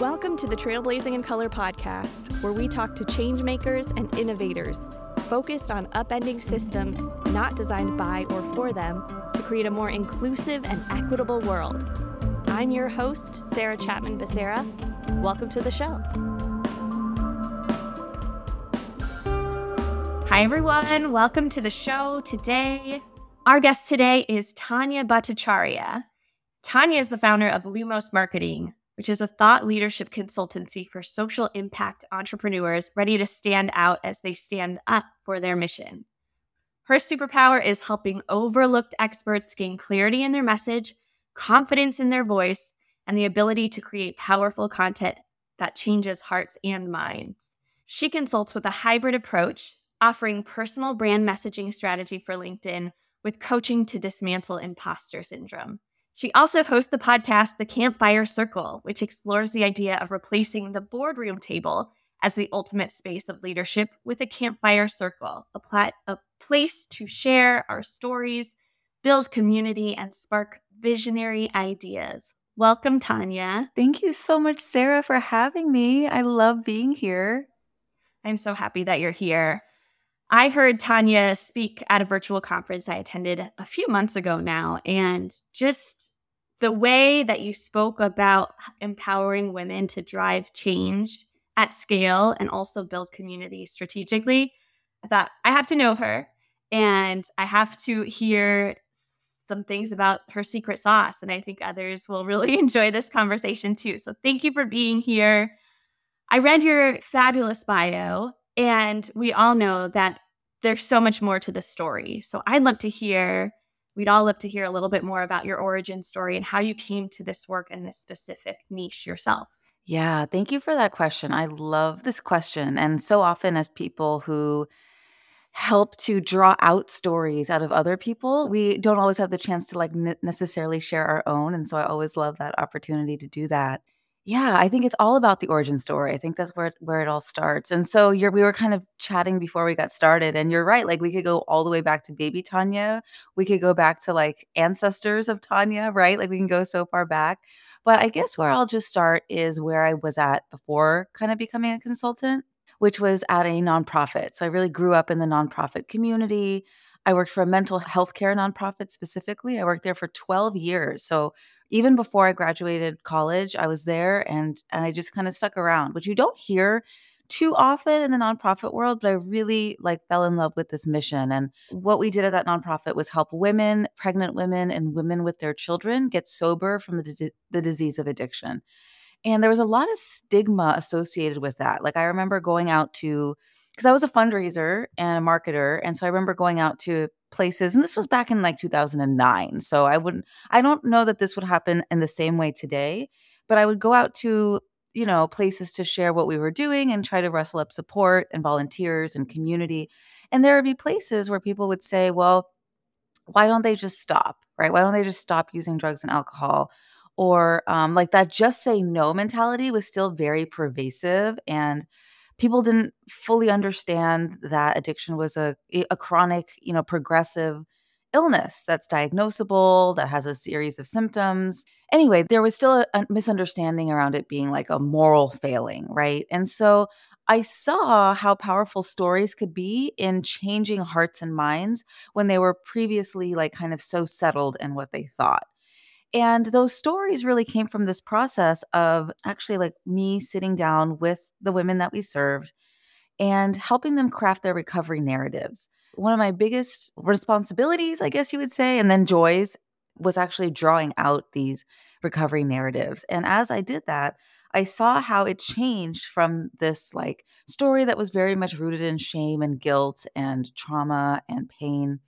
Welcome to the Trailblazing in Color podcast, where we talk to changemakers and innovators focused on upending systems not designed by or for them to create a more inclusive and equitable world. I'm your host, Sarah Chapman Becerra. Welcome to the show. Hi, everyone. Welcome to the show today. Our guest today is Tania Bhattacharyya. Tania is the founder of Lumos Marketing, which is a thought leadership consultancy for social impact entrepreneurs ready to stand out as they stand up for their mission. Her superpower is helping overlooked experts gain clarity in their message, confidence in their voice, and the ability to create powerful content that changes hearts and minds. She consults with a hybrid approach, offering personal brand messaging strategy for LinkedIn with coaching to dismantle imposter syndrome. She also hosts the podcast, The Campfire Circle, which explores the idea of replacing the boardroom table as the ultimate space of leadership with a campfire circle, a, plat- a place to share our stories, build community, and spark visionary ideas. Welcome, Tania. Thank you so much, Sarah, for having me. I love being here. I'm so happy that you're here. I heard Tania speak at a virtual conference I attended a few months ago now, and just the way that you spoke about empowering women to drive change at scale and also build community strategically, I thought I have to know her and I have to hear some things about her secret sauce. And I think others will really enjoy this conversation too. So thank you for being here. I read your fabulous bio and we all know that there's so much more to the story. So I'd love to hear, we'd all love to hear a little bit more about your origin story and how you came to this work and this specific niche yourself. Yeah, thank you for that question. I love this question. And so often, as people who help to draw out stories out of other people, we don't always have the chance to like necessarily share our own. And so I always love that opportunity to do that. Yeah, I think it's all about the origin story. I think that's where where it all starts. And so you're we were kind of chatting before we got started and you're right, like we could go all the way back to baby Tania. We could go back to like ancestors of Tania, right? Like we can go so far back. But I guess where I'll just start is where I was at before kind of becoming a consultant, which was at a nonprofit. So I really grew up in the nonprofit community. I worked for a mental health care nonprofit specifically. I worked there for 12 years. So even before I graduated college, I was there and and I just kind of stuck around, which you don't hear too often in the nonprofit world, but I really like fell in love with this mission. And what we did at that nonprofit was help women, pregnant women, and women with their children get sober from the, the disease of addiction. And there was a lot of stigma associated with that. Like I remember going out to because I was a fundraiser and a marketer. And so I remember going out to places, and this was back in like 2009. So I wouldn't, I don't know that this would happen in the same way today, but I would go out to, you know, places to share what we were doing and try to rustle up support and volunteers and community. And there would be places where people would say, well, why don't they just stop? Right? Why don't they just stop using drugs and alcohol? Or um, like that just say no mentality was still very pervasive. And people didn't fully understand that addiction was a a chronic, you know, progressive illness that's diagnosable, that has a series of symptoms. Anyway, there was still a, a misunderstanding around it being like a moral failing, right? And so I saw how powerful stories could be in changing hearts and minds when they were previously like kind of so settled in what they thought. And those stories really came from this process of actually like me sitting down with the women that we served and helping them craft their recovery narratives. One of my biggest responsibilities, I guess you would say, and then joys was actually drawing out these recovery narratives. And as I did that, I saw how it changed from this like story that was very much rooted in shame and guilt and trauma and pain.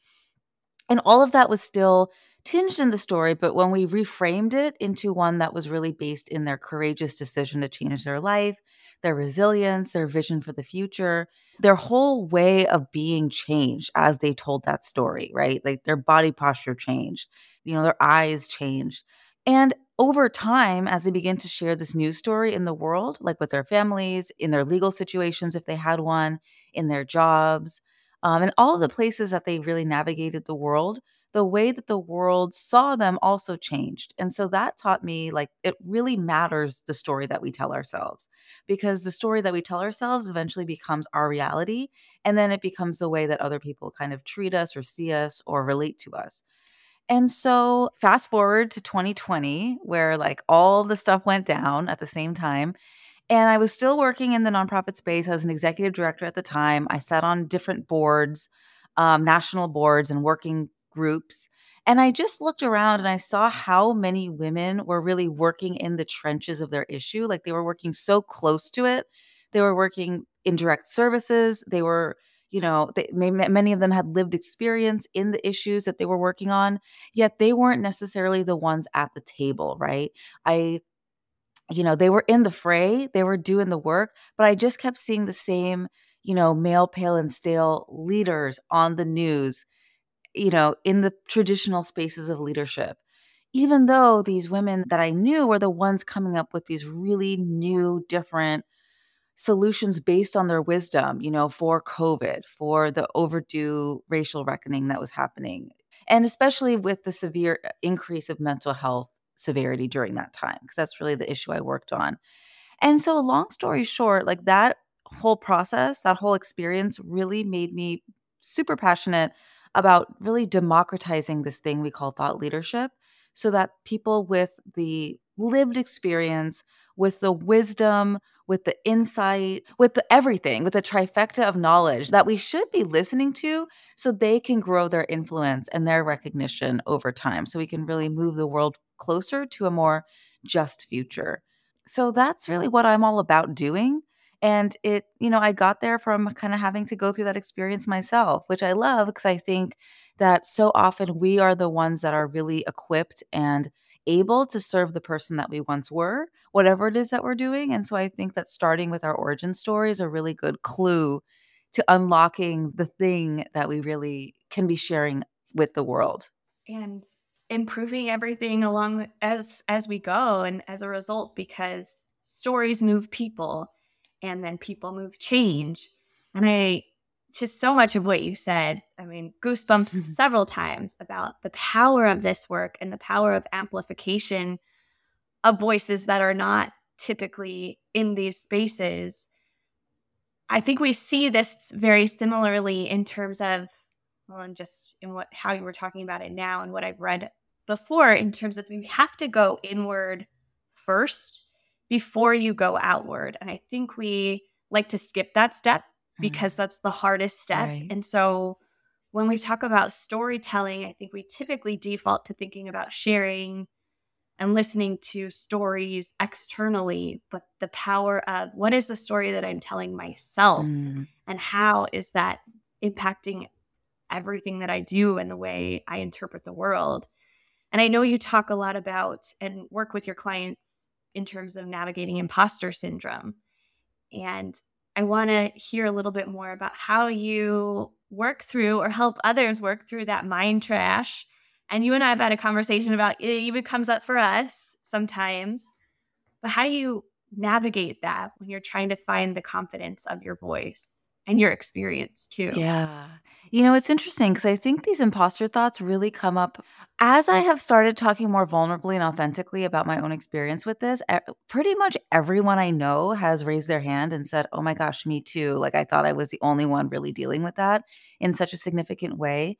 And all of that was still tinged in the story, but when we reframed it into one that was really based in their courageous decision to change their life, their resilience, their vision for the future, their whole way of being changed as they told that story, right? Like their body posture changed, you know, their eyes changed. And over time, as they begin to share this news story in the world, like with their families, in their legal situations, if they had one, in their jobs, um, and all the places that they really navigated the world, the way that the world saw them also changed. And so that taught me like it really matters the story that we tell ourselves because the story that we tell ourselves eventually becomes our reality. And then it becomes the way that other people kind of treat us or see us or relate to us. And so fast forward to 2020, where like all the stuff went down at the same time. And I was still working in the nonprofit space. I was an executive director at the time. I sat on different boards, um, national boards, and working groups. And I just looked around and I saw how many women were really working in the trenches of their issue. Like they were working so close to it. They were working in direct services. They were, you know, they, many of them had lived experience in the issues that they were working on, yet they weren't necessarily the ones at the table, right? I you know, they were in the fray, they were doing the work, but I just kept seeing the same, you know, male, pale, and stale leaders on the news you know, in the traditional spaces of leadership. Even though these women that I knew were the ones coming up with these really new, different solutions based on their wisdom, you know, for COVID, for the overdue racial reckoning that was happening, and especially with the severe uh, increase of mental health severity during that time, because that's really the issue I worked on. And so, long story short, like that whole process, that whole experience really made me super passionate about really democratizing this thing we call thought leadership so that people with the lived experience, with the wisdom, with the insight, with the everything, with the trifecta of knowledge that we should be listening to so they can grow their influence and their recognition over time so we can really move the world closer to a more just future. So that's really what I'm all about doing. And it, you know, I got there from kind of having to go through that experience myself, which I love because I think that so often we are the ones that are really equipped and able to serve the person that we once were, whatever it is that we're doing. And so I think that starting with our origin story is a really good clue to unlocking the thing that we really can be sharing with the world. And improving everything along as as we go and as a result because stories move people and then people move change. And I just so much of what you said, I mean, goosebumps mm-hmm. several times about the power of this work and the power of amplification of voices that are not typically in these spaces. I think we see this very similarly in terms of, well, and just in what how you were talking about it now and what I've read before, in terms of we have to go inward first before you go outward. And I think we like to skip that step mm-hmm. because that's the hardest step. Right. And so when we talk about storytelling, I think we typically default to thinking about sharing and listening to stories externally, but the power of what is the story that I'm telling myself mm. and how is that impacting everything that I do and the way I interpret the world. And I know you talk a lot about and work with your clients in terms of navigating imposter syndrome. And I want to hear a little bit more about how you work through or help others work through that mind trash. And you and I have had a conversation about it even comes up for us sometimes. But how do you navigate that when you're trying to find the confidence of your voice and your experience too? Yeah. You know, it's interesting because I think these imposter thoughts really come up as I have started talking more vulnerably and authentically about my own experience with this. Pretty much everyone I know has raised their hand and said, Oh my gosh, me too. Like I thought I was the only one really dealing with that in such a significant way.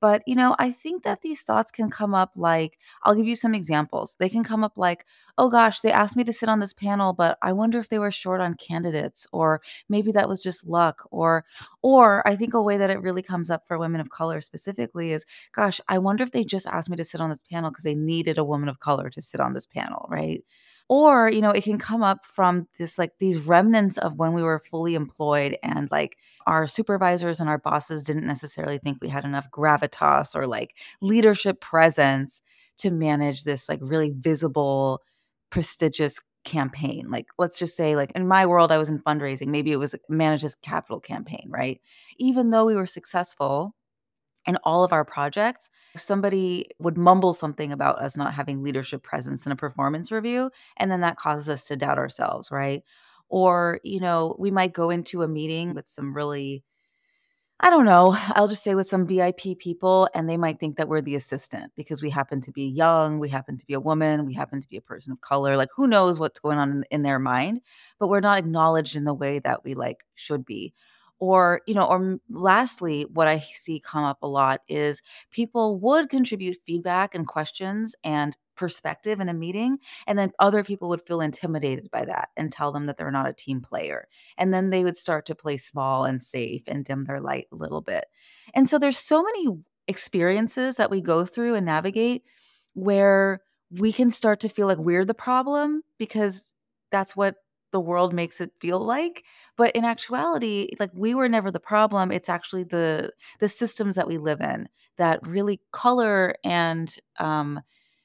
But, you know, I think that these thoughts can come up like, I'll give you some examples. They can come up like, oh gosh, they asked me to sit on this panel, but I wonder if they were short on candidates, or maybe that was just luck. Or, or I think a way that it really comes up for women of color specifically is, gosh, I wonder if they just asked me to sit on this panel because they needed a woman of color to sit on this panel, right? Or you know it can come up from this like these remnants of when we were fully employed and like our supervisors and our bosses didn't necessarily think we had enough gravitas or like leadership presence to manage this like really visible prestigious campaign. Like let's just say like in my world i was in fundraising. Maybe it was manage this capital campaign right? Even though we were successful in all of our projects, somebody would mumble something about us not having leadership presence in a performance review. And then that causes us to doubt ourselves, right? Or, you know, we might go into a meeting with some really I don't know. I'll just say with some VIP people, and they might think that we're the assistant because we happen to be young, we happen to be a woman, we happen to be a person of color. Like, who knows what's going on in, in their mind, but we're not acknowledged in the way that we like should be. Or, you know, or lastly, what I see come up a lot is people would contribute feedback and questions and perspective in a meeting and then other people would feel intimidated by that and tell them that they're not a team player and then they would start to play small and safe and dim their light a little bit. And so there's so many experiences that we go through and navigate where we can start to feel like we're the problem because that's what the world makes it feel like but in actuality like we were never the problem it's actually the the systems that we live in that really color and um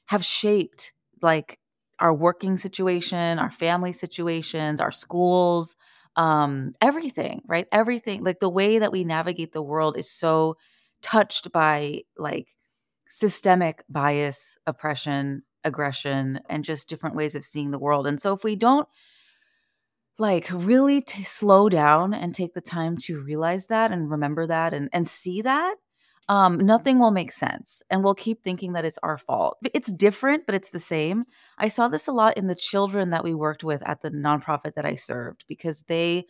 have shaped like our working situation, our family situations, our schools, um, everything, right? Everything. Like the way that we navigate the world is so touched by like systemic bias, oppression, aggression, and just different ways of seeing the world. And so if we don't like really t- slow down and take the time to realize that and remember that and, and see that, um, nothing will make sense. And we'll keep thinking that it's our fault. It's different, but it's the same. I saw this a lot in the children that we worked with at the nonprofit that I served because they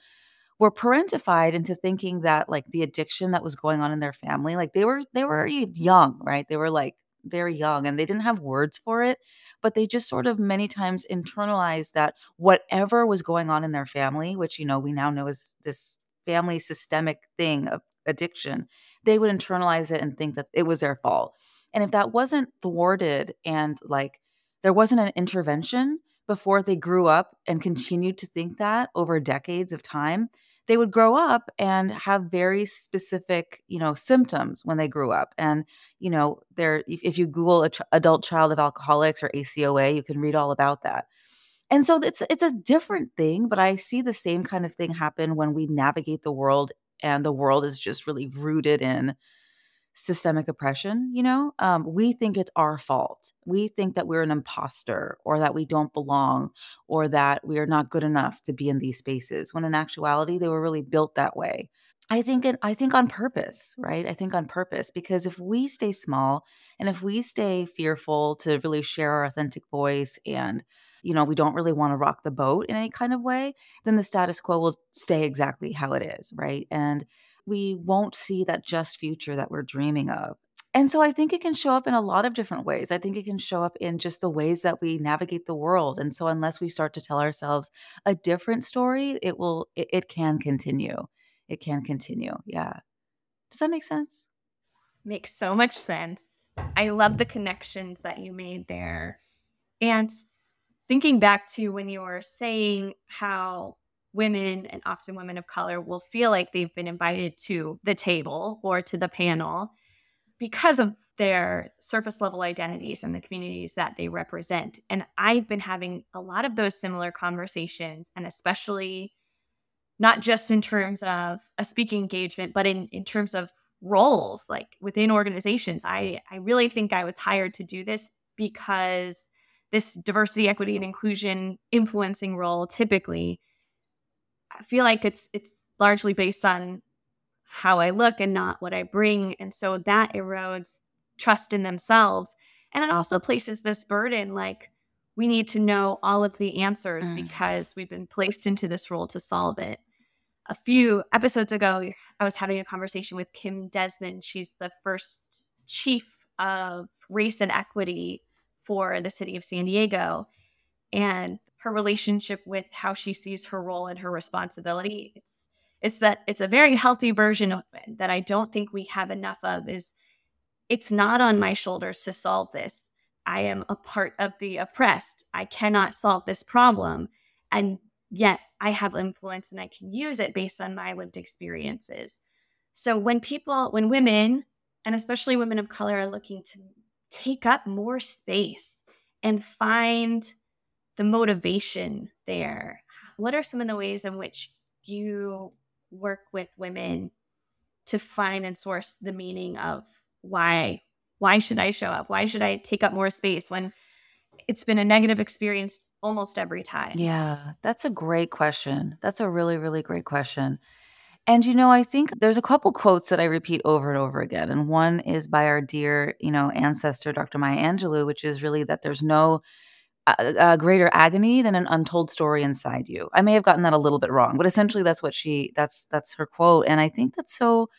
were parentified into thinking that like the addiction that was going on in their family, like they were they were young, right? They were like very young and they didn't have words for it, but they just sort of many times internalized that whatever was going on in their family, which you know we now know is this family systemic thing of addiction, they would internalize it and think that it was their fault. And if that wasn't thwarted and like there wasn't an intervention before they grew up and continued to think that over decades of time, they would grow up and have very specific, you know, symptoms when they grew up. And, you know, there, if, if you Google ch- adult child of alcoholics or ACOA, you can read all about that. And so it's it's a different thing, but I see the same kind of thing happen when we navigate the world and the world is just really rooted in systemic oppression you know? Um, we think it's our fault. We think that we're an imposter or that we don't belong or that we are not good enough to be in these spaces when in actuality they were really built that way. I think it, i think on purpose right? I think on purpose because if we stay small and if we stay fearful to really share our authentic voice and you know, we don't really want to rock the boat in any kind of way, then the status quo will stay exactly how it is, right? And we won't see that just future that we're dreaming of. And so I think it can show up in a lot of different ways. I think it can show up in just the ways that we navigate the world. And so unless we start to tell ourselves a different story, it will it, it can continue. It can continue. Yeah. Does that make sense? Makes so much sense. I love the connections that you made there. And thinking back to when you were saying how women and often women of color will feel like they've been invited to the table or to the panel because of their surface level identities and the communities that they represent. And I've been having a lot of those similar conversations, and especially not just in terms of a speaking engagement, but in, in terms of roles like within organizations. I, I really think I was hired to do this because this diversity, equity, and inclusion influencing role typically, feel like it's it's largely based on how I look and not what I bring. And so that erodes trust in themselves. And it also places this burden like we need to know all of the answers mm. because we've been placed into this role to solve it. A few episodes ago, I was having a conversation with Kim Desmond. She's the first chief of race and equity for the city of San Diego and her relationship with how she sees her role and her responsibility. It's it's that it's a very healthy version of it that I don't think we have enough of is it's not on my shoulders to solve this. I am a part of the oppressed. I cannot solve this problem. And yet I have influence and I can use it based on my lived experiences. So when people, when women, and especially women of color, are looking to take up more space and find the motivation there. What are some of the ways in which you work with women to find and source the meaning of why why should I show up? Why should I take up more space when it's been a negative experience almost every time? Yeah, that's a great question. That's a really really great question. And you know, I think there's a couple quotes that I repeat over and over again. And one is by our dear, you know, ancestor, Dr. Maya Angelou, which is really that there's no a, greater agony than an untold story inside you. I may have gotten that a little bit wrong, but essentially that's what she that's that's her quote and I think that's so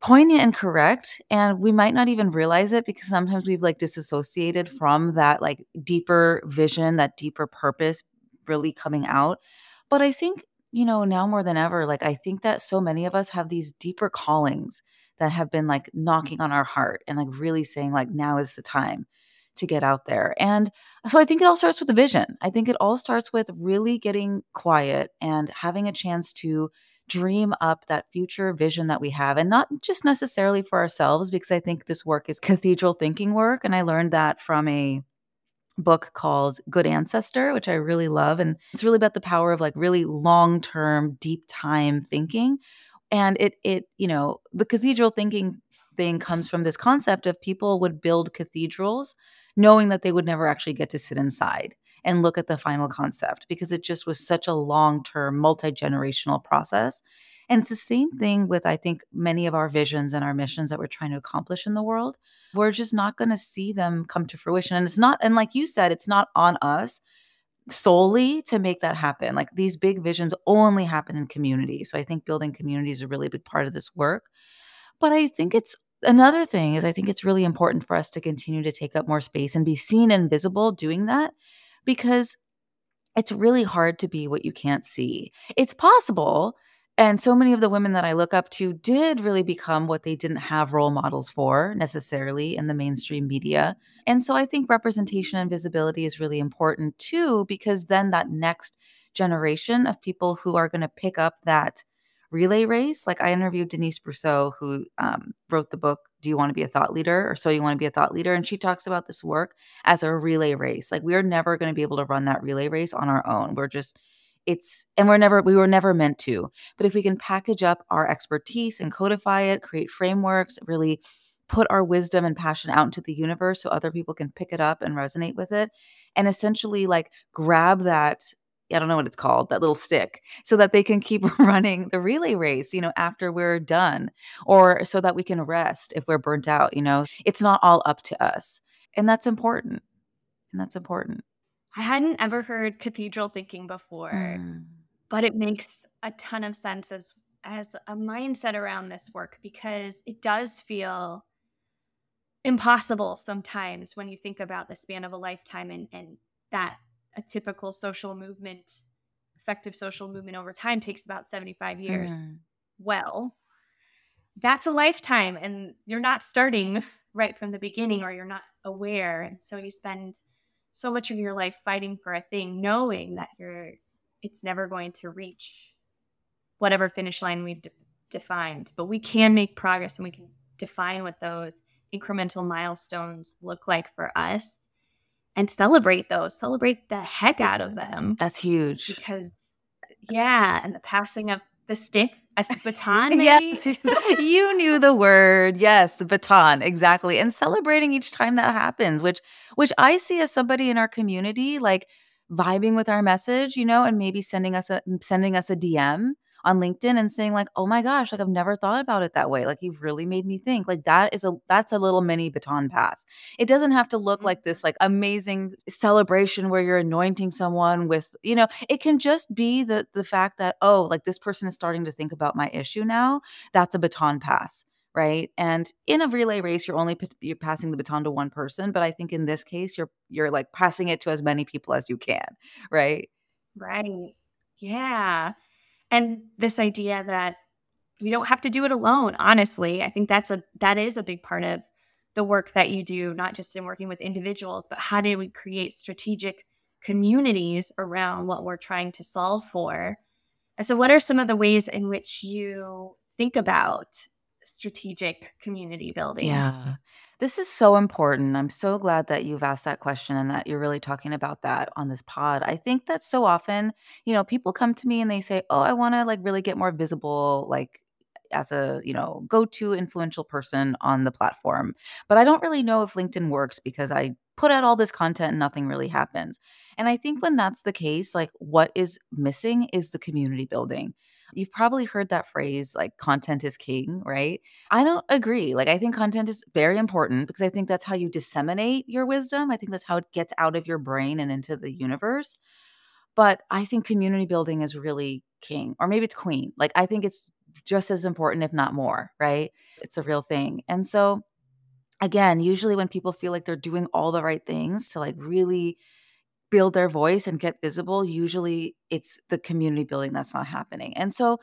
poignant and correct and we might not even realize it because sometimes we've like disassociated from that like deeper vision, that deeper purpose really coming out. But I think you know, now more than ever, like I think that so many of us have these deeper callings that have been like knocking on our heart and like really saying like now is the time to get out there. And so I think it all starts with the vision. I think it all starts with really getting quiet and having a chance to dream up that future vision that we have and not just necessarily for ourselves because I think this work is cathedral thinking work and I learned that from a book called Good Ancestor, which I really love. And it's really about the power of like really long term, deep time thinking. And it, it, you know, the cathedral thinking thing comes from this concept of people would build cathedrals knowing that they would never actually get to sit inside and look at the final concept because it just was such a long term, multi generational process. And it's the same thing with, I think, many of our visions and our missions that we're trying to accomplish in the world. We're just not going to see them come to fruition. And it's not, and like you said, it's not on us solely to make that happen. Like these big visions only happen in community. So I think building community is a really big part of this work. But I think it's another thing is I think it's really important for us to continue to take up more space and be seen and visible doing that because it's really hard to be what you can't see. It's possible, and so many of the women that I look up to did really become what they didn't have role models for necessarily in the mainstream media. And so I think representation and visibility is really important too, because then that next generation of people who are going to pick up that relay race, like I interviewed Denise Brousseau, who um, wrote the book, Do You Want to Be a Thought Leader? or So You Want to Be a Thought Leader? And she talks about this work as a relay race. Like we're never going to be able to run that relay race on our own. We're just, it's and we're never we were never meant to but if we can package up our expertise and codify it create frameworks really put our wisdom and passion out into the universe so other people can pick it up and resonate with it and essentially like grab that I don't know what it's called, that little stick, so that they can keep running the relay race, you know, after we're done, or so that we can rest if we're burnt out, you know. It's not all up to us. And that's important. And that's important. I hadn't ever heard cathedral thinking before, mm. but it makes a ton of sense as as a mindset around this work because it does feel impossible sometimes when you think about the span of a lifetime and, and that a typical social movement, effective social movement over time takes about 75 years. Mm. Well, that's a lifetime and you're not starting right from the beginning or you're not aware. And so you spend so much of your life fighting for a thing, knowing that you're it's never going to reach whatever finish line we've de- defined. But we can make progress and we can define what those incremental milestones look like for us and celebrate those, celebrate the heck out of them. That's huge. Because yeah, and the passing of the stick I think baton, maybe? yes. you knew the word. Yes, the baton, exactly. And celebrating each time that happens, which which I see as somebody in our community like vibing with our message, you know, and maybe sending us a sending us a DM on LinkedIn and saying like, "Oh my gosh, like I've never thought about it that way. Like you've really made me think." Like that is a that's a little mini baton pass. It doesn't have to look mm-hmm. like this like amazing celebration where you're anointing someone with, you know, it can just be the the fact that, "Oh, like this person is starting to think about my issue now." That's a baton pass right and in a relay race you're only you're passing the baton to one person but i think in this case you're you're like passing it to as many people as you can right right yeah and this idea that we don't have to do it alone honestly i think that's a that is a big part of the work that you do not just in working with individuals but how do we create strategic communities around what we're trying to solve for? And so what are some of the ways in which you think about strategic community building yeah this is so important. I'm so glad that you've asked that question and that you're really talking about that on this pod. I think that so often, you know, people come to me and they say, "Oh, I want to like really get more visible like as a, you know, go-to influential person on the platform." But I don't really know if LinkedIn works because I put out all this content and nothing really happens. And I think when that's the case, like what is missing is the community building You've probably heard that phrase like content is king, right? I don't agree. Like, I think content is very important because I think that's how you disseminate your wisdom. I think that's how it gets out of your brain and into the universe. But I think community building is really king, or maybe it's queen. Like, I think it's just as important, if not more, right? It's a real thing. And so, again, usually when people feel like they're doing all the right things to like really build their voice and get visible, usually it's the community building that's not happening. And so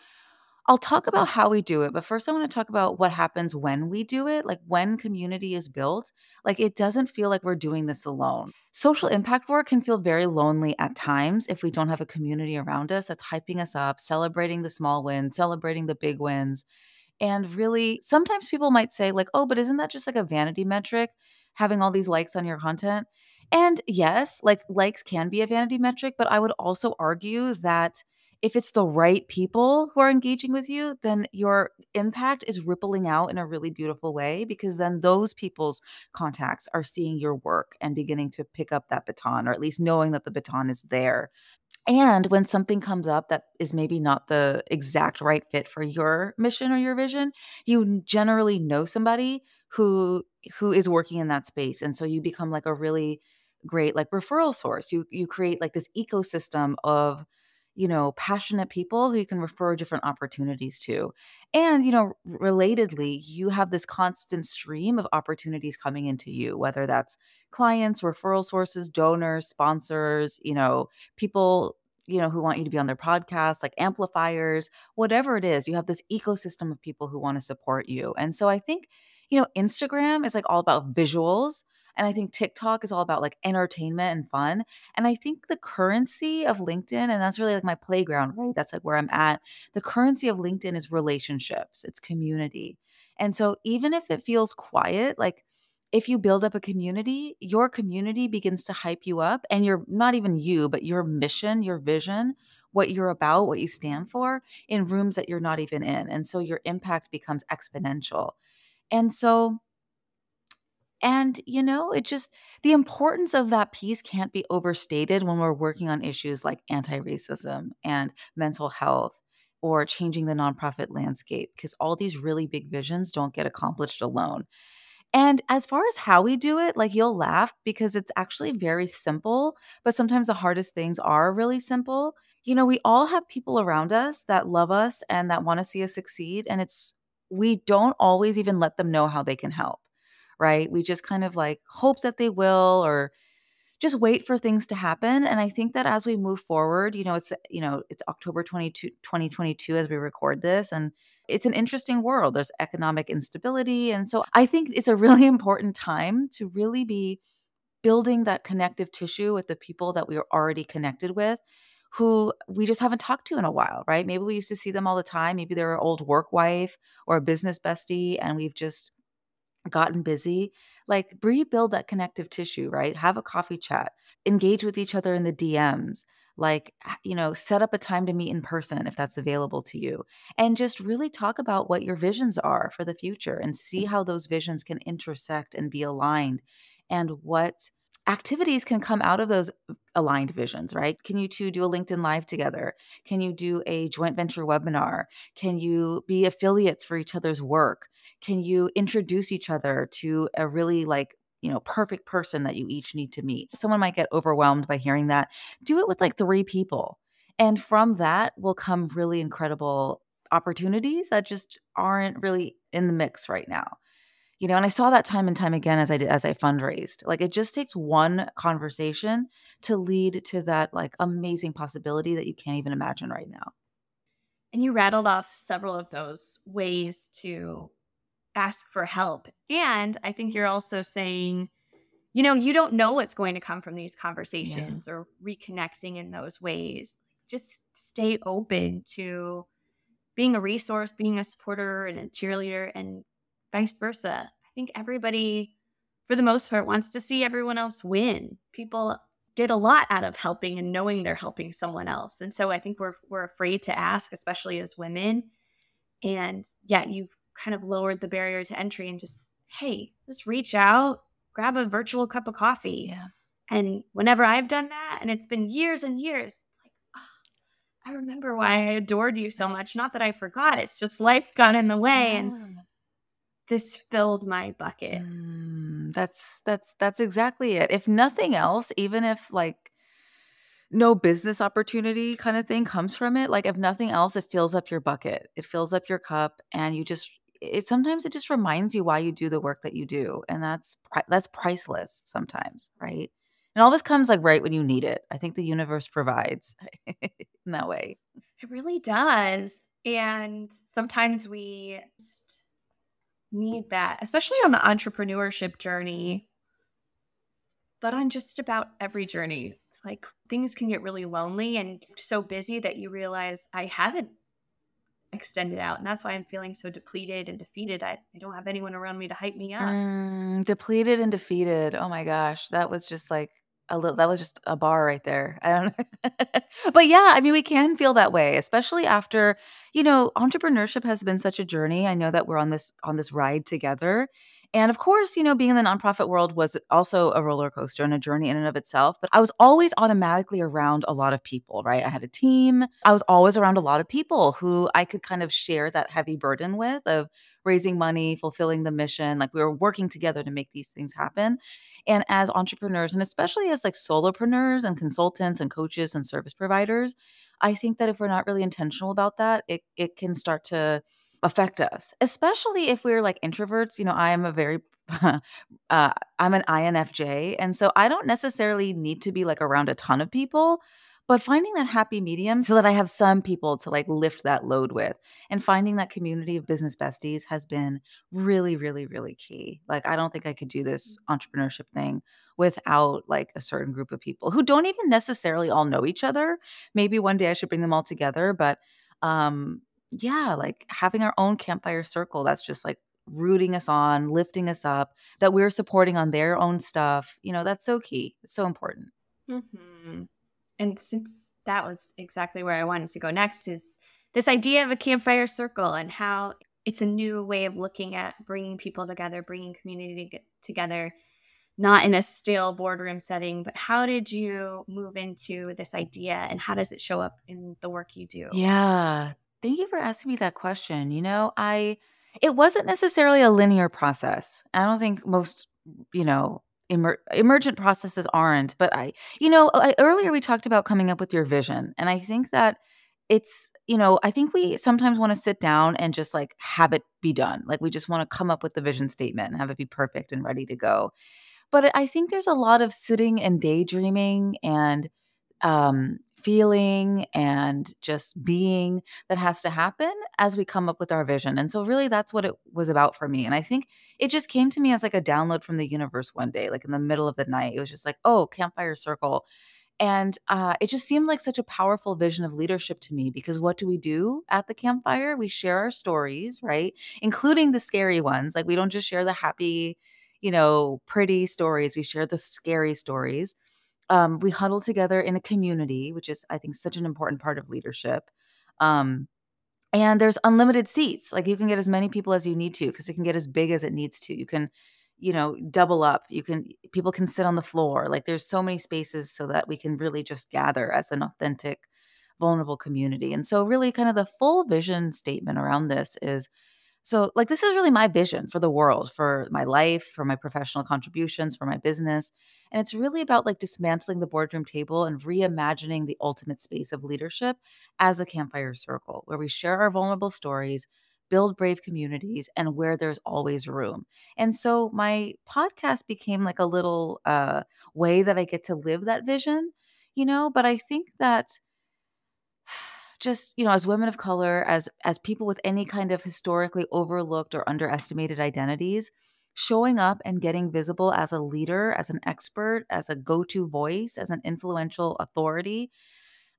I'll talk about how we do it, but first I want to talk about what happens when we do it. Like when community is built, like it doesn't feel like we're doing this alone. Social impact work can feel very lonely at times if we don't have a community around us that's hyping us up, celebrating the small wins, celebrating the big wins. And really, sometimes people might say, like, oh, but isn't that just like a vanity metric, having all these likes on your content? And yes, like likes can be a vanity metric, but I would also argue that if it's the right people who are engaging with you, then your impact is rippling out in a really beautiful way because then those people's contacts are seeing your work and beginning to pick up that baton, or at least knowing that the baton is there. And when something comes up that is maybe not the exact right fit for your mission or your vision, you generally know somebody who who is working in that space and so you become like a really great like referral source. You you create like this ecosystem of you know, passionate people who you can refer different opportunities to. And, you know, relatedly, you have this constant stream of opportunities coming into you, whether that's clients, referral sources, donors, sponsors, you know, people you know who want you to be on their podcast like amplifiers whatever it is you have this ecosystem of people who want to support you and so i think you know instagram is like all about visuals and I think TikTok is all about like entertainment and fun. And I think the currency of LinkedIn, and that's really like my playground, right? That's like where I'm at. The currency of LinkedIn is relationships, it's community. And so even if it feels quiet, like if you build up a community, your community begins to hype you up, and you're not even you, but your mission, your vision, what you're about, what you stand for in rooms that you're not even in. And so your impact becomes exponential. And so and, you know, it just, the importance of that piece can't be overstated when we're working on issues like anti racism and mental health or changing the nonprofit landscape, because all these really big visions don't get accomplished alone. And as far as how we do it, like you'll laugh because it's actually very simple, but sometimes the hardest things are really simple. You know, we all have people around us that love us and that want to see us succeed. And it's, we don't always even let them know how they can help right? We just kind of like hope that they will or just wait for things to happen. And I think that as we move forward, you know, it's, you know, it's October 22, 2022 as we record this. And it's an interesting world. There's economic instability. And so I think it's a really important time to really be building that connective tissue with the people that we are already connected with who we just haven't talked to in a while, right? Maybe we used to see them all the time. Maybe they're an old work wife or a business bestie, and we've just gotten busy, like rebuild that connective tissue, right? Have a coffee chat, engage with each other in the DMs, like, you know, set up a time to meet in person if that's available to you, and just really talk about what your visions are for the future and see how those visions can intersect and be aligned and what activities can come out of those aligned visions, right? Can you two do a LinkedIn Live together? Can you do a joint venture webinar? Can you be affiliates for each other's work? Can you introduce each other to a really like you know, perfect person that you each need to meet. Someone might get overwhelmed by hearing that. Do it with like three people. And from that will come really incredible opportunities that just aren't really in the mix right now you know and i saw that time and time again as i did as i fundraised like it just takes one conversation to lead to that like amazing possibility that you can't even imagine right now. And you rattled off several of those ways to ask for help. And i think you're also saying you know you don't know what's going to come from these conversations yeah. or reconnecting in those ways. Just stay open to being a resource being a supporter and a cheerleader and vice versa. I think everybody, for the most part, wants to see everyone else win. People get a lot out of helping and knowing they're helping someone else. And so I think we're we're afraid to ask, especially as women. And yet you've kind of lowered the barrier to entry and just, hey, just reach out, grab a virtual cup of coffee. Yeah. And whenever I've done that, and it's been years and years, like, oh, I remember why I adored you so much. Not that I forgot, it's just life got in the way. Yeah. And this filled my bucket. Mm, that's that's that's exactly it. If nothing else, even if like no business opportunity kind of thing comes from it, like if nothing else, it fills up your bucket. It fills up your cup and you just it sometimes it just reminds you why you do the work that you do and that's that's priceless sometimes, right? And all this comes like right when you need it. I think the universe provides in that way. It really does. And sometimes we need that, especially on the entrepreneurship journey, but on just about every journey. It's like things can get really lonely and so busy that you realize I haven't extended out. And that's why I'm feeling so depleted and defeated. I, I don't have anyone around me to hype me up. Mm, depleted and defeated. Oh my gosh. That was just like a little that was just a bar right there. I don't know. but yeah, I mean we can feel that way, especially after, you know, entrepreneurship has been such a journey. I know that we're on this on this ride together. And of course, you know, being in the nonprofit world was also a roller coaster and a journey in and of itself. But I was always automatically around a lot of people, right? I had a team. I was always around a lot of people who I could kind of share that heavy burden with of raising money, fulfilling the mission. Like we were working together to make these things happen. And as entrepreneurs, and especially as like solopreneurs and consultants and coaches and service providers, I think that if we're not really intentional about that, it it can start to affect us, especially if we're like introverts. You know, I am a very uh, I'm an INFJ. And so I don't necessarily need to be like around a ton of people, but finding that happy medium so that I have some people to like lift that load with and finding that community of business besties has been really, really, really key. Like, I don't think I could do this entrepreneurship thing without like a certain group of people who don't even necessarily all know each other. Maybe one day I should bring them all together, but um yeah, like having our own campfire circle that's just like rooting us on, lifting us up, that we're supporting on their own stuff. You know, that's so key. It's so important. Mm-hmm. And since that was exactly where I wanted to go next, is this idea of a campfire circle and how it's a new way of looking at bringing people together, bringing community together, not in a stale boardroom setting, but how did you move into this idea and how does it show up in the work you do? Yeah, Thank you for asking me that question. You know, I it wasn't necessarily a linear process. I don't think most, you know, emer- emergent processes aren't, but I, you know, I, earlier we talked about coming up with your vision, and I think that it's, you know, I think we sometimes want to sit down and just like have it be done. Like we just want to come up with the vision statement and have it be perfect and ready to go. But I think there's a lot of sitting and daydreaming and um feeling and just being that has to happen as we come up with our vision. And so really that's what it was about for me. And I think it just came to me as like a download from the universe one day, like in the middle of the night. It was just like, "Oh, campfire circle." And uh, it just seemed like such a powerful vision of leadership to me because what do we do at the campfire? We share our stories, right? Including the scary ones. Like we don't just share the happy, you know, pretty stories, we share the scary stories um, we huddle together in a community, which is, I think, such an important part of leadership. Um, and there's unlimited seats. Like you can get as many people as you need to because it can get as big as it needs to. You can, you know, double up. You can, people can sit on the floor. Like there's so many spaces so that we can really just gather as an authentic, vulnerable community. And so, really, kind of the full vision statement around this is so, like, this is really my vision for the world, for my life, for my professional contributions, for my business. And it's really about like dismantling the boardroom table and reimagining the ultimate space of leadership as a campfire circle where we share our vulnerable stories, build brave communities, and where there's always room. And so, my podcast became like a little uh, way that I get to live that vision, you know, but I think that just you know as women of color as as people with any kind of historically overlooked or underestimated identities showing up and getting visible as a leader as an expert as a go-to voice as an influential authority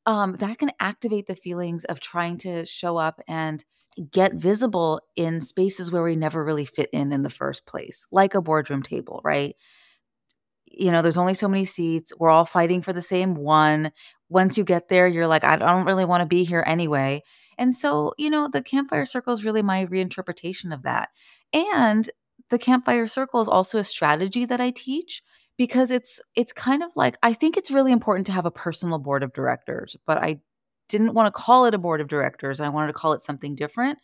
um, that can activate the feelings of trying to show up and get visible in spaces where we never really fit in in the first place like a boardroom table right you know, there's only so many seats. We're all fighting for the same one. Once you get there, you're like, I don't really want to be here anyway. And so, you know, the campfire circle is really my reinterpretation of that. And the campfire circle is also a strategy that I teach because it's it's kind of like I think it's really important to have a personal board of directors, but I didn't want to call it a board of directors. I wanted to call it something different.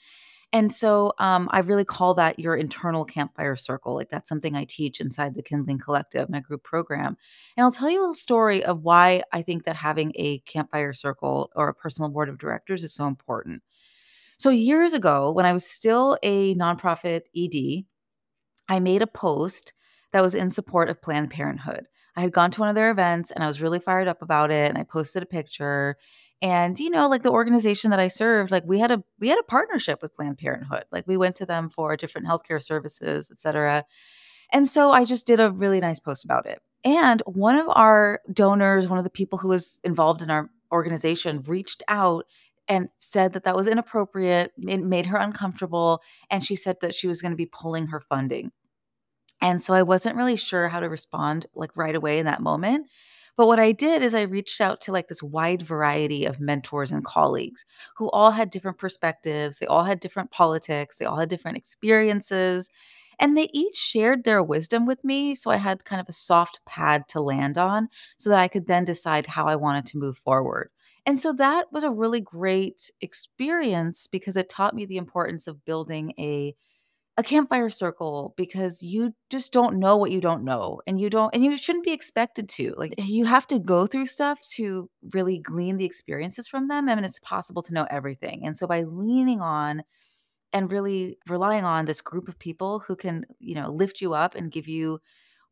And so um, I really call that your internal campfire circle. Like that's something I teach inside the Kindling Collective, my group program. And I'll tell you a little story of why I think that having a campfire circle or a personal board of directors is so important. So years ago, when I was still a nonprofit ED, I made a post that was in support of Planned Parenthood. I had gone to one of their events and I was really fired up about it. And I posted a picture and you know, like the organization that I served, like we had a we had a partnership with Planned Parenthood. Like we went to them for different healthcare services, et cetera. And so I just did a really nice post about it. And one of our donors, one of the people who was involved in our organization, reached out and said that that was inappropriate, it made her uncomfortable, and she said that she was going to be pulling her funding. And so I wasn't really sure how to respond like right away in that moment. But what I did is I reached out to like this wide variety of mentors and colleagues who all had different perspectives, they all had different politics, they all had different experiences, and they each shared their wisdom with me. So I had kind of a soft pad to land on so that I could then decide how I wanted to move forward. And so that was a really great experience because it taught me the importance of building a a campfire circle because you just don't know what you don't know and you don't and you shouldn't be expected to like you have to go through stuff to really glean the experiences from them I and mean, it's possible to know everything and so by leaning on and really relying on this group of people who can you know lift you up and give you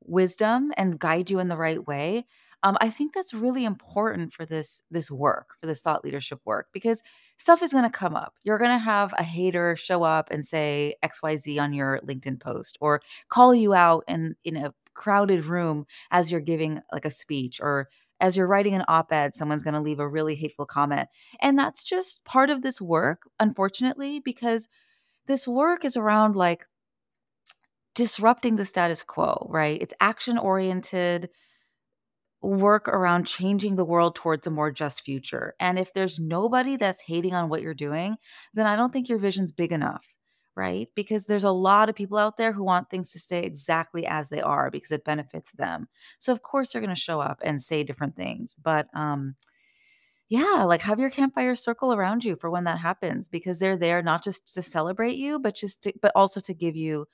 wisdom and guide you in the right way um, i think that's really important for this this work for this thought leadership work because stuff is going to come up. You're going to have a hater show up and say XYZ on your LinkedIn post or call you out in, in a crowded room as you're giving like a speech or as you're writing an op ed, someone's going to leave a really hateful comment. And that's just part of this work, unfortunately, because this work is around like disrupting the status quo, right? It's action oriented work around changing the world towards a more just future. And if there's nobody that's hating on what you're doing, then I don't think your vision's big enough, right? Because there's a lot of people out there who want things to stay exactly as they are because it benefits them. So of course they're going to show up and say different things, but um yeah, like have your campfire circle around you for when that happens because they're there not just to celebrate you, but just to, but also to give you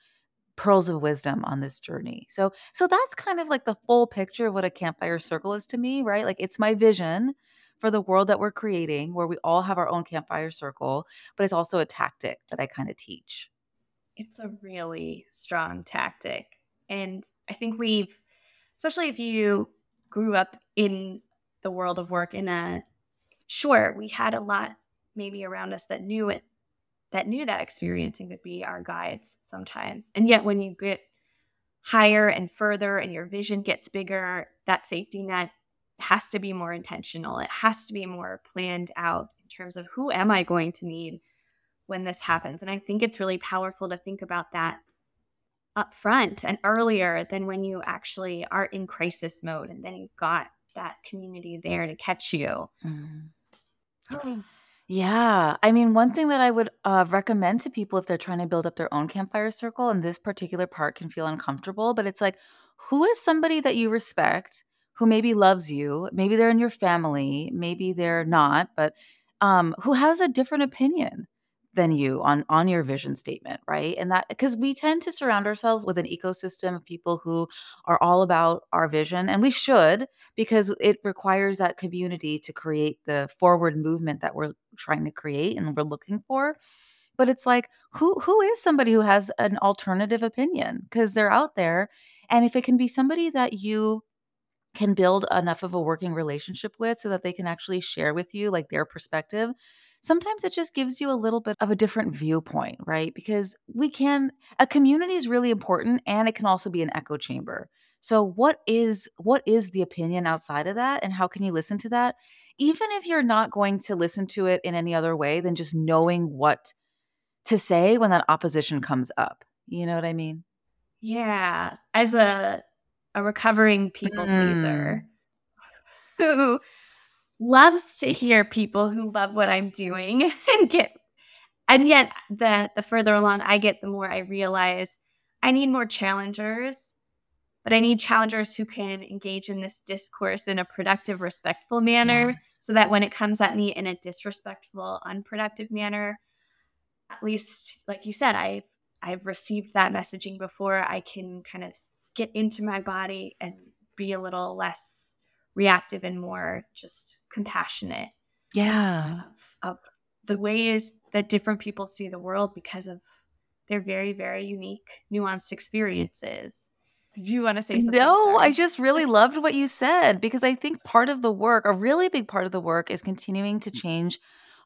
pearls of wisdom on this journey. So so that's kind of like the full picture of what a campfire circle is to me, right? Like it's my vision for the world that we're creating where we all have our own campfire circle, but it's also a tactic that I kind of teach. It's a really strong tactic. And I think we've especially if you grew up in the world of work in a sure, we had a lot maybe around us that knew it that knew that experience and could be our guides sometimes. And yet, when you get higher and further and your vision gets bigger, that safety net has to be more intentional. It has to be more planned out in terms of who am I going to need when this happens. And I think it's really powerful to think about that up front and earlier than when you actually are in crisis mode and then you've got that community there to catch you. Mm. Yeah. I mean, one thing that I would uh, recommend to people if they're trying to build up their own campfire circle, and this particular part can feel uncomfortable, but it's like, who is somebody that you respect who maybe loves you? Maybe they're in your family, maybe they're not, but um, who has a different opinion? Than you on on your vision statement right? And that because we tend to surround ourselves with an ecosystem of people who are all about our vision and we should because it requires that community to create the forward movement that we're trying to create and we're looking for. But it's like who who is somebody who has an alternative opinion? Because they're out there and if it can be somebody that you can build enough of a working relationship with so that they can actually share with you like their perspective sometimes it just gives you a little bit of a different viewpoint, right? Because we can, a community is really important and it can also be an echo chamber. So what is what is the opinion outside of that and how can you listen to that? Even if you're not going to listen to it in any other way than just knowing what to say when that opposition comes up. You know what I mean? Yeah, as a a recovering people pleaser mm. who loves to hear people who love what I'm doing and get and yet the the further along I get the more I realize I need more challengers but I need challengers who can engage in this discourse in a productive, respectful manner yes. so that when it comes at me in a disrespectful, unproductive manner, at least, like you said, I've I've received that messaging before. I can kind of get into my body and be a little less reactive and more just compassionate. Yeah. Of, of the ways that different people see the world because of their very, very unique, nuanced experiences. Do you want to say something? No, I just really loved what you said because I think part of the work, a really big part of the work, is continuing to mm-hmm. change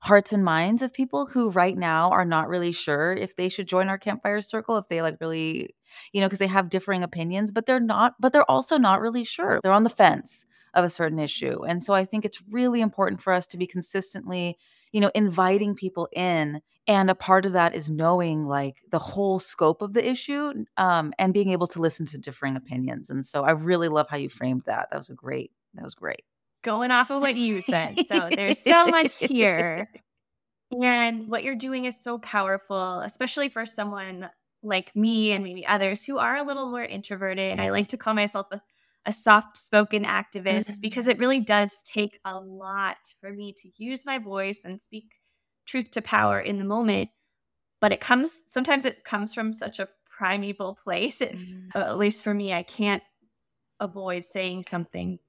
hearts and minds of people who right now are not really sure if they should join our campfire circle, if they like really, you know, because they have differing opinions, but they're not, but they're also not really sure. They're on the fence of a certain issue. And so I think it's really important for us to be consistently, you know, inviting people in. And a part of that is knowing like the whole scope of the issue um, and being able to listen to differing opinions. And so I really love how you framed that. That was a great, that was great. Going off of what you said. So there's so much here. And what you're doing is so powerful, especially for someone like me and maybe others who are a little more introverted. I like to call myself a a soft spoken activist mm-hmm. because it really does take a lot for me to use my voice and speak truth to power in the moment. But it comes, sometimes it comes from such a primeval place. It, mm-hmm. At least for me, I can't avoid saying something.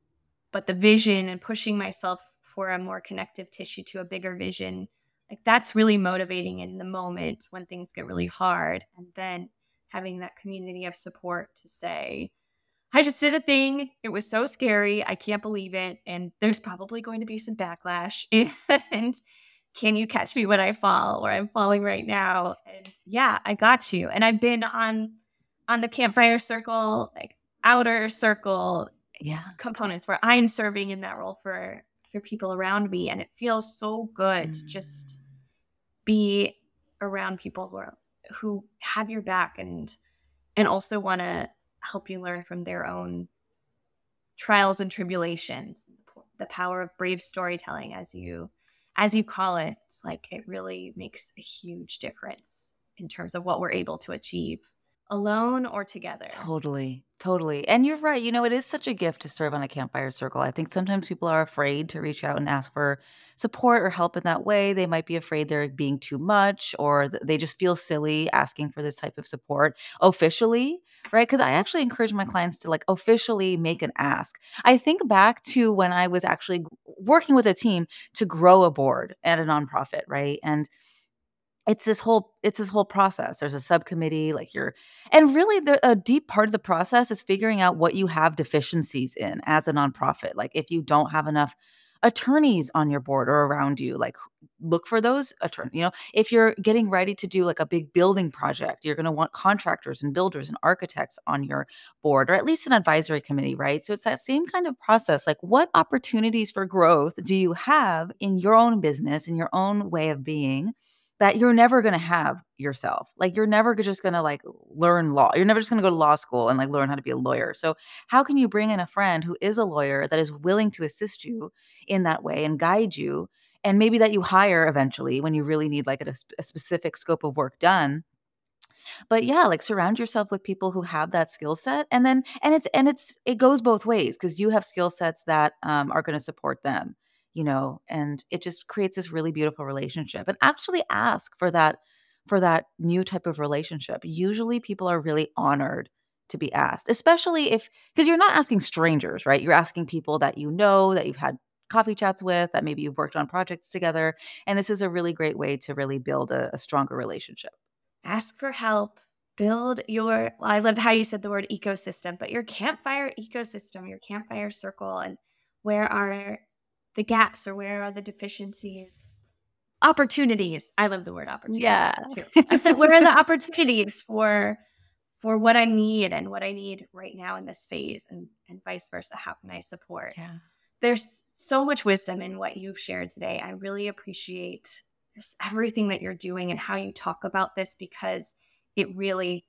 But the vision and pushing myself for a more connective tissue to a bigger vision, like that's really motivating in the moment when things get really hard. And then having that community of support to say, I just did a thing. It was so scary. I can't believe it. And there's probably going to be some backlash. And can you catch me when I fall or I'm falling right now? And yeah, I got you. And I've been on on the campfire circle, like outer circle yeah components where I'm serving in that role for for people around me. And it feels so good mm. to just mm. be around people who are who have your back and and also want to help you learn from their own trials and tribulations the power of brave storytelling as you as you call it it's like it really makes a huge difference in terms of what we're able to achieve alone or together. Totally. Totally. And you're right. You know, it is such a gift to serve on a campfire circle. I think sometimes people are afraid to reach out and ask for support or help in that way. They might be afraid they're being too much or they just feel silly asking for this type of support officially, right? Because I actually encourage my clients to like officially make an ask. I think back to when I was actually working with a team to grow a board at a nonprofit, right? And it's this whole it's this whole process. There's a subcommittee like you're and really the, a deep part of the process is figuring out what you have deficiencies in as a nonprofit. Like if you don't have enough attorneys on your board or around you like look for those attorneys you know if you're getting ready to do like a big building project you're going to want contractors and builders and architects on your board or at least an advisory committee right? So it's that same kind of process. Like what opportunities for growth do you have in your own business in your own way of being that you're never going to have yourself. Like you're never just going to like learn law. You're never just going to go to law school and like learn how to be a lawyer. So how can you bring in a friend who is a lawyer that is willing to assist you in that way and guide you and maybe that you hire eventually when you really need like a, a specific scope of work done but yeah like surround yourself with people who have that skill set and then and it's and it's it goes both ways because you have skill sets that um, are going to support them you know and it just creates this really beautiful relationship and actually ask for that for that new type of relationship. Usually people are really honored to be asked especially if because you're not asking strangers right? You're asking people that you know that you've had coffee chats with that maybe you've worked on projects together and this is a really great way to really build a, a stronger relationship. Ask for help. Build your well, i love how you said the word ecosystem but your campfire ecosystem your campfire circle and where are the gaps or where are the deficiencies? Opportunities. I love the word opportunity yeah. where are the opportunities for for what i need and what i need right now in this phase and and vice versa? How can i support? Yeah. There's so much wisdom in what you've shared today. I really appreciate just everything that you're doing and how you talk about this because it really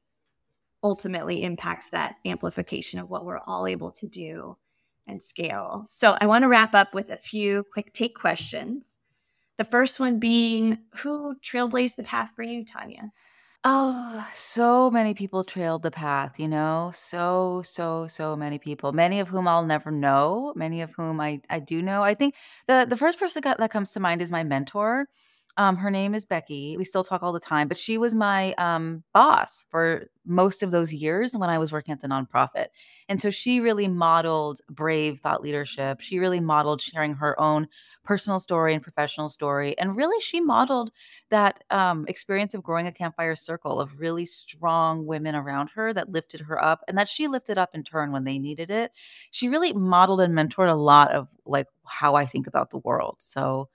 ultimately impacts that amplification of what we're all able to do and scale. So I want to wrap up with a few quick take questions. The first one being Who trailblazed the path for you, Tania? Oh, so many people trailed the path, you know? So, so, so many people, many of whom I'll never know, many of whom I I do know. I think the the first person that comes to mind is my mentor. Um, her name is Becky. We still talk all the time, but she was my um, boss for most of those years when I was working at the nonprofit. And so she really modeled brave thought leadership. She really modeled sharing her own personal story and professional story. And really, she modeled that um, experience of growing a campfire circle of really strong women around her that lifted her up and that she lifted up in turn when they needed it. She really modeled and mentored a lot of like how I think about the world. So,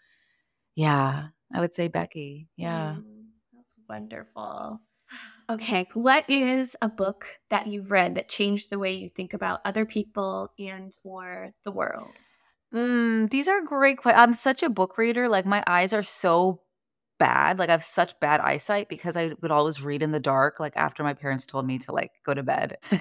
yeah, I would say Becky. Yeah. Mm, that's wonderful. Okay, what is a book that you've read that changed the way you think about other people and or the world? Mm, these are great que I'm such a book reader, like, my eyes are so bad, like, I have such bad eyesight because I would always read in the dark, like, after my parents told me to, like, go to bed.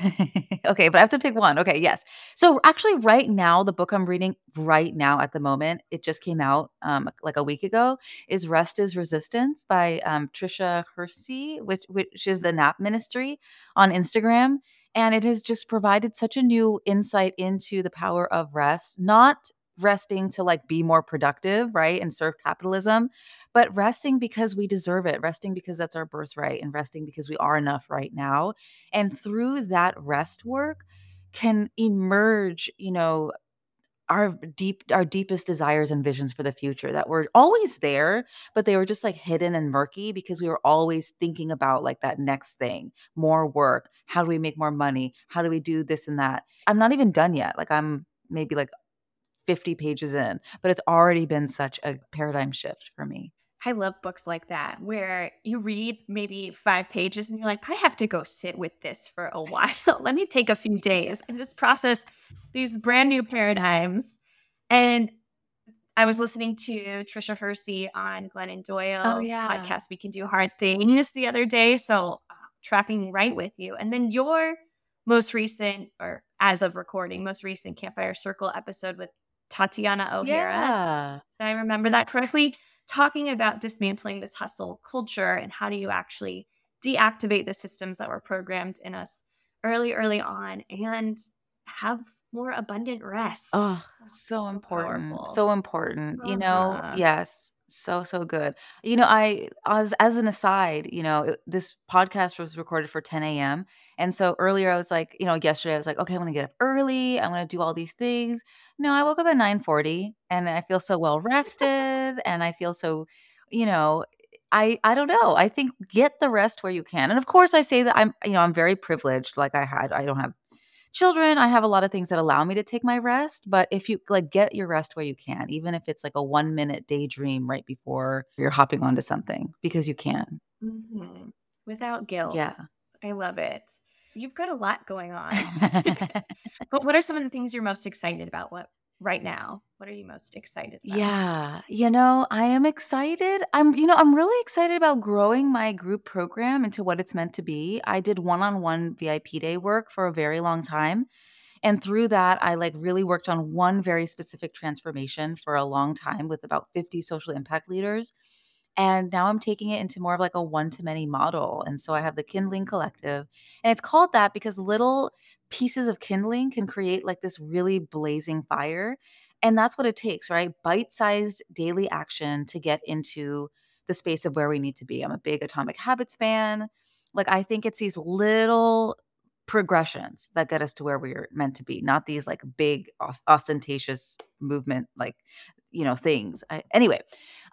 Okay, but I have to pick one. Okay, yes. So, actually, right now, the book I'm reading right now at the moment, it just came out, um, like, a week ago, is Rest is Resistance by, um, Tricia Hersey, which which is the Nap Ministry on Instagram, and it has just provided such a new insight into the power of rest, not resting to like be more productive, right? And serve capitalism, but resting because we deserve it, resting because that's our birthright, and resting because we are enough right now. And through that rest work can emerge, you know, our deep our deepest desires and visions for the future that were always there but they were just like hidden and murky because we were always thinking about like that next thing more work how do we make more money how do we do this and that i'm not even done yet like i'm maybe like 50 pages in, but it's already been such a paradigm shift for me. I love books like that where you read maybe five pages and you're like, I have to go sit with this for a while. Let me take a few days and just process these brand new paradigms. And I was listening to Tricia Hersey on Glennon oh, Doyle's oh, yeah. podcast, We Can Do Hard Things, the other day. So uh, tracking right with you. And then your most recent, or as of recording, most recent Campfire Circle episode with Tatiana O'Hara. Yeah. Did I remember that correctly? Talking about dismantling this hustle culture and how do you actually deactivate the systems that were programmed in us early, early on and have more abundant rest. Oh, so, so important. Powerful. So important. Uh-huh. You know, yes so so good you know i as as an aside you know this podcast was recorded for 10 a.m and so earlier i was like you know yesterday i was like okay i'm gonna get up early i'm gonna do all these things no i woke up at 9.40 and i feel so well rested and i feel so you know I I don't know. I think get the rest where you can. And of course I say that I'm you know I'm very privileged like I had I don't have children, I have a lot of things that allow me to take my rest. But if you like get your rest where you can, even if it's like a one minute daydream right before you're hopping onto something, because you can. Mm-hmm. Without guilt. Yeah. I love it. You've got a lot going on. but what are some of the things you're most excited about? What right now? What are you most excited about? Yeah, you know, I am excited. I'm, you know, I'm really excited about growing my group program into what it's meant to be. I did one on one VIP day work for a very long time. And through that, I like really worked on one very specific transformation for a long time with about 50 social impact leaders. And now I'm taking it into more of like a one to many model. And so I have the Kindling Collective. And it's called that because little pieces of kindling can create like this really blazing fire. And that's what it takes, right? Bite sized daily action to get into the space of where we need to be. I'm a big atomic habits fan. Like, I think it's these little progressions that get us to where we're meant to be, not these like big ostentatious movement like you know things I, anyway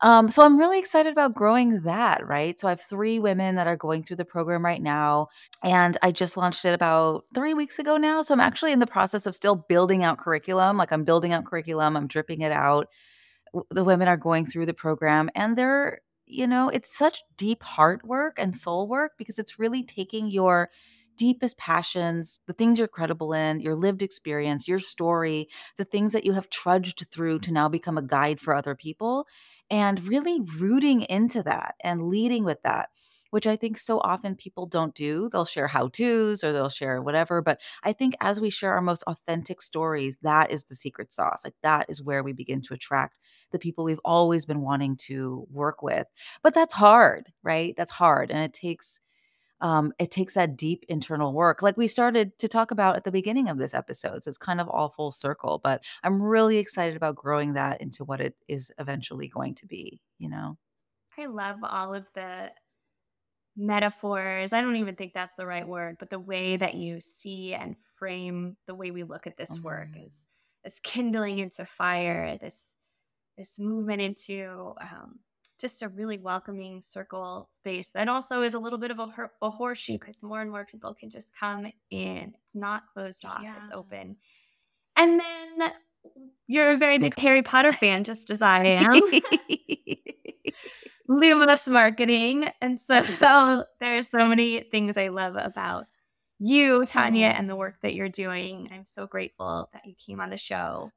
um so i'm really excited about growing that right? So i have three women that are going through the program right now and i just launched it about three weeks ago now so i'm actually in the process of still building out curriculum like i'm building out curriculum i'm dripping it out the women are going through the program and they're you know it's such deep heart work and soul work because it's really taking your deepest passions, the things you're credible in, your lived experience, your story, the things that you have trudged through to now become a guide for other people, and really rooting into that and leading with that. Which I think so often people don't do. They'll share how to's or they'll share whatever. But I think as we share our most authentic stories, that is the secret sauce. Like that is where we begin to attract the people we've always been wanting to work with. But that's hard, right? That's hard. And it takes um, it takes that deep internal work, like we started to talk about at the beginning of this episode. So it's kind of all full circle, but I'm really excited about growing that into what it is eventually going to be, you know? I love all of the metaphors. I don't even think that's the right word, but the way that you see and frame the way we look at this mm-hmm. work is this kindling into fire, this this movement into um, just a really welcoming circle space that also is a little bit of a, a horseshoe because more and more people can just come in. It's not closed off, yeah. it's open. And then you're a very big Harry Potter fan, just as I am. Lumos marketing. And so, so there's so many things I love about you, Tania, mm-hmm. and the work that you're doing. I'm so grateful that you came on the show.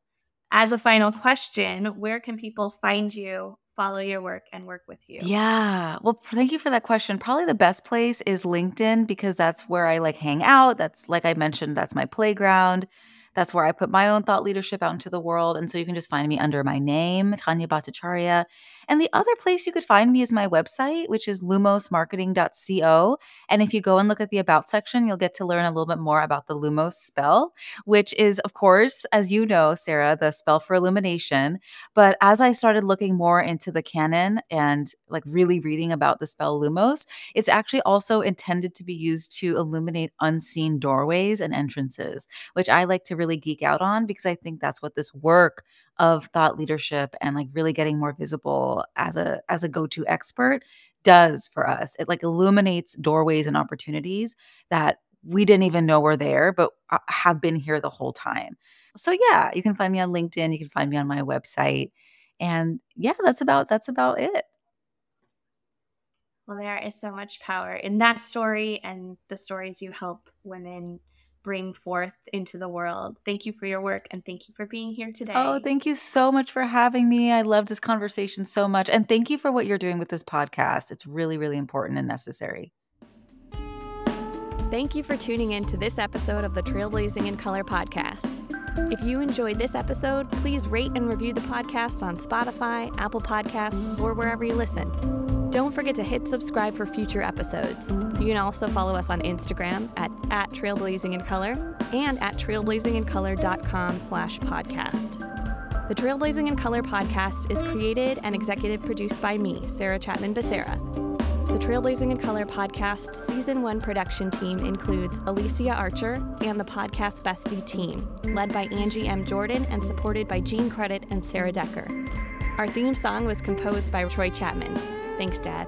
As a final question, where can people find you, follow your work, and work with you? Yeah. Well, thank you for that question. Probably the best place is LinkedIn because that's where I like hang out. That's like I mentioned, that's my playground. That's where I put my own thought leadership out into the world. And so you can just find me under my name, Tania Bhattacharyya. And the other place you could find me is my website, which is lumosmarketing.co. And if you go and look at the About section, you'll get to learn a little bit more about the Lumos spell, which is, of course, as you know, Sarah, the spell for illumination. But as I started looking more into the canon and like really reading about the spell Lumos, it's actually also intended to be used to illuminate unseen doorways and entrances, which I like to really geek out on because I think that's what this work of thought leadership and like really getting more visible as a as a go-to expert does for us. It like illuminates doorways and opportunities that we didn't even know were there but uh, have been here the whole time. So yeah, you can find me on LinkedIn, you can find me on my website. And yeah, that's about that's about it. Well, there is so much power in that story and the stories you help women bring forth into the world. Thank you for your work and thank you for being here today. Oh, thank you so much for having me. I love this conversation so much. And thank you for what you're doing with this podcast. It's really, really important and necessary. Thank you for tuning in to this episode of the Trailblazing in Color podcast. If you enjoyed this episode, please rate and review the podcast on Spotify, Apple Podcasts, or wherever you listen. Don't forget to hit subscribe for future episodes. You can also follow us on Instagram at, at and at trailblazingincolor.com slash podcast. The Trailblazing in Color podcast is created and executive produced by me, Sarah Chapman Becerra. The Trailblazing in Color podcast season one production team includes Alicia Archer and the podcast bestie team, led by Angie M. Jordan and supported by Jean Credit and Sarah Decker. Our theme song was composed by Troy Chapman. Thanks, Dad.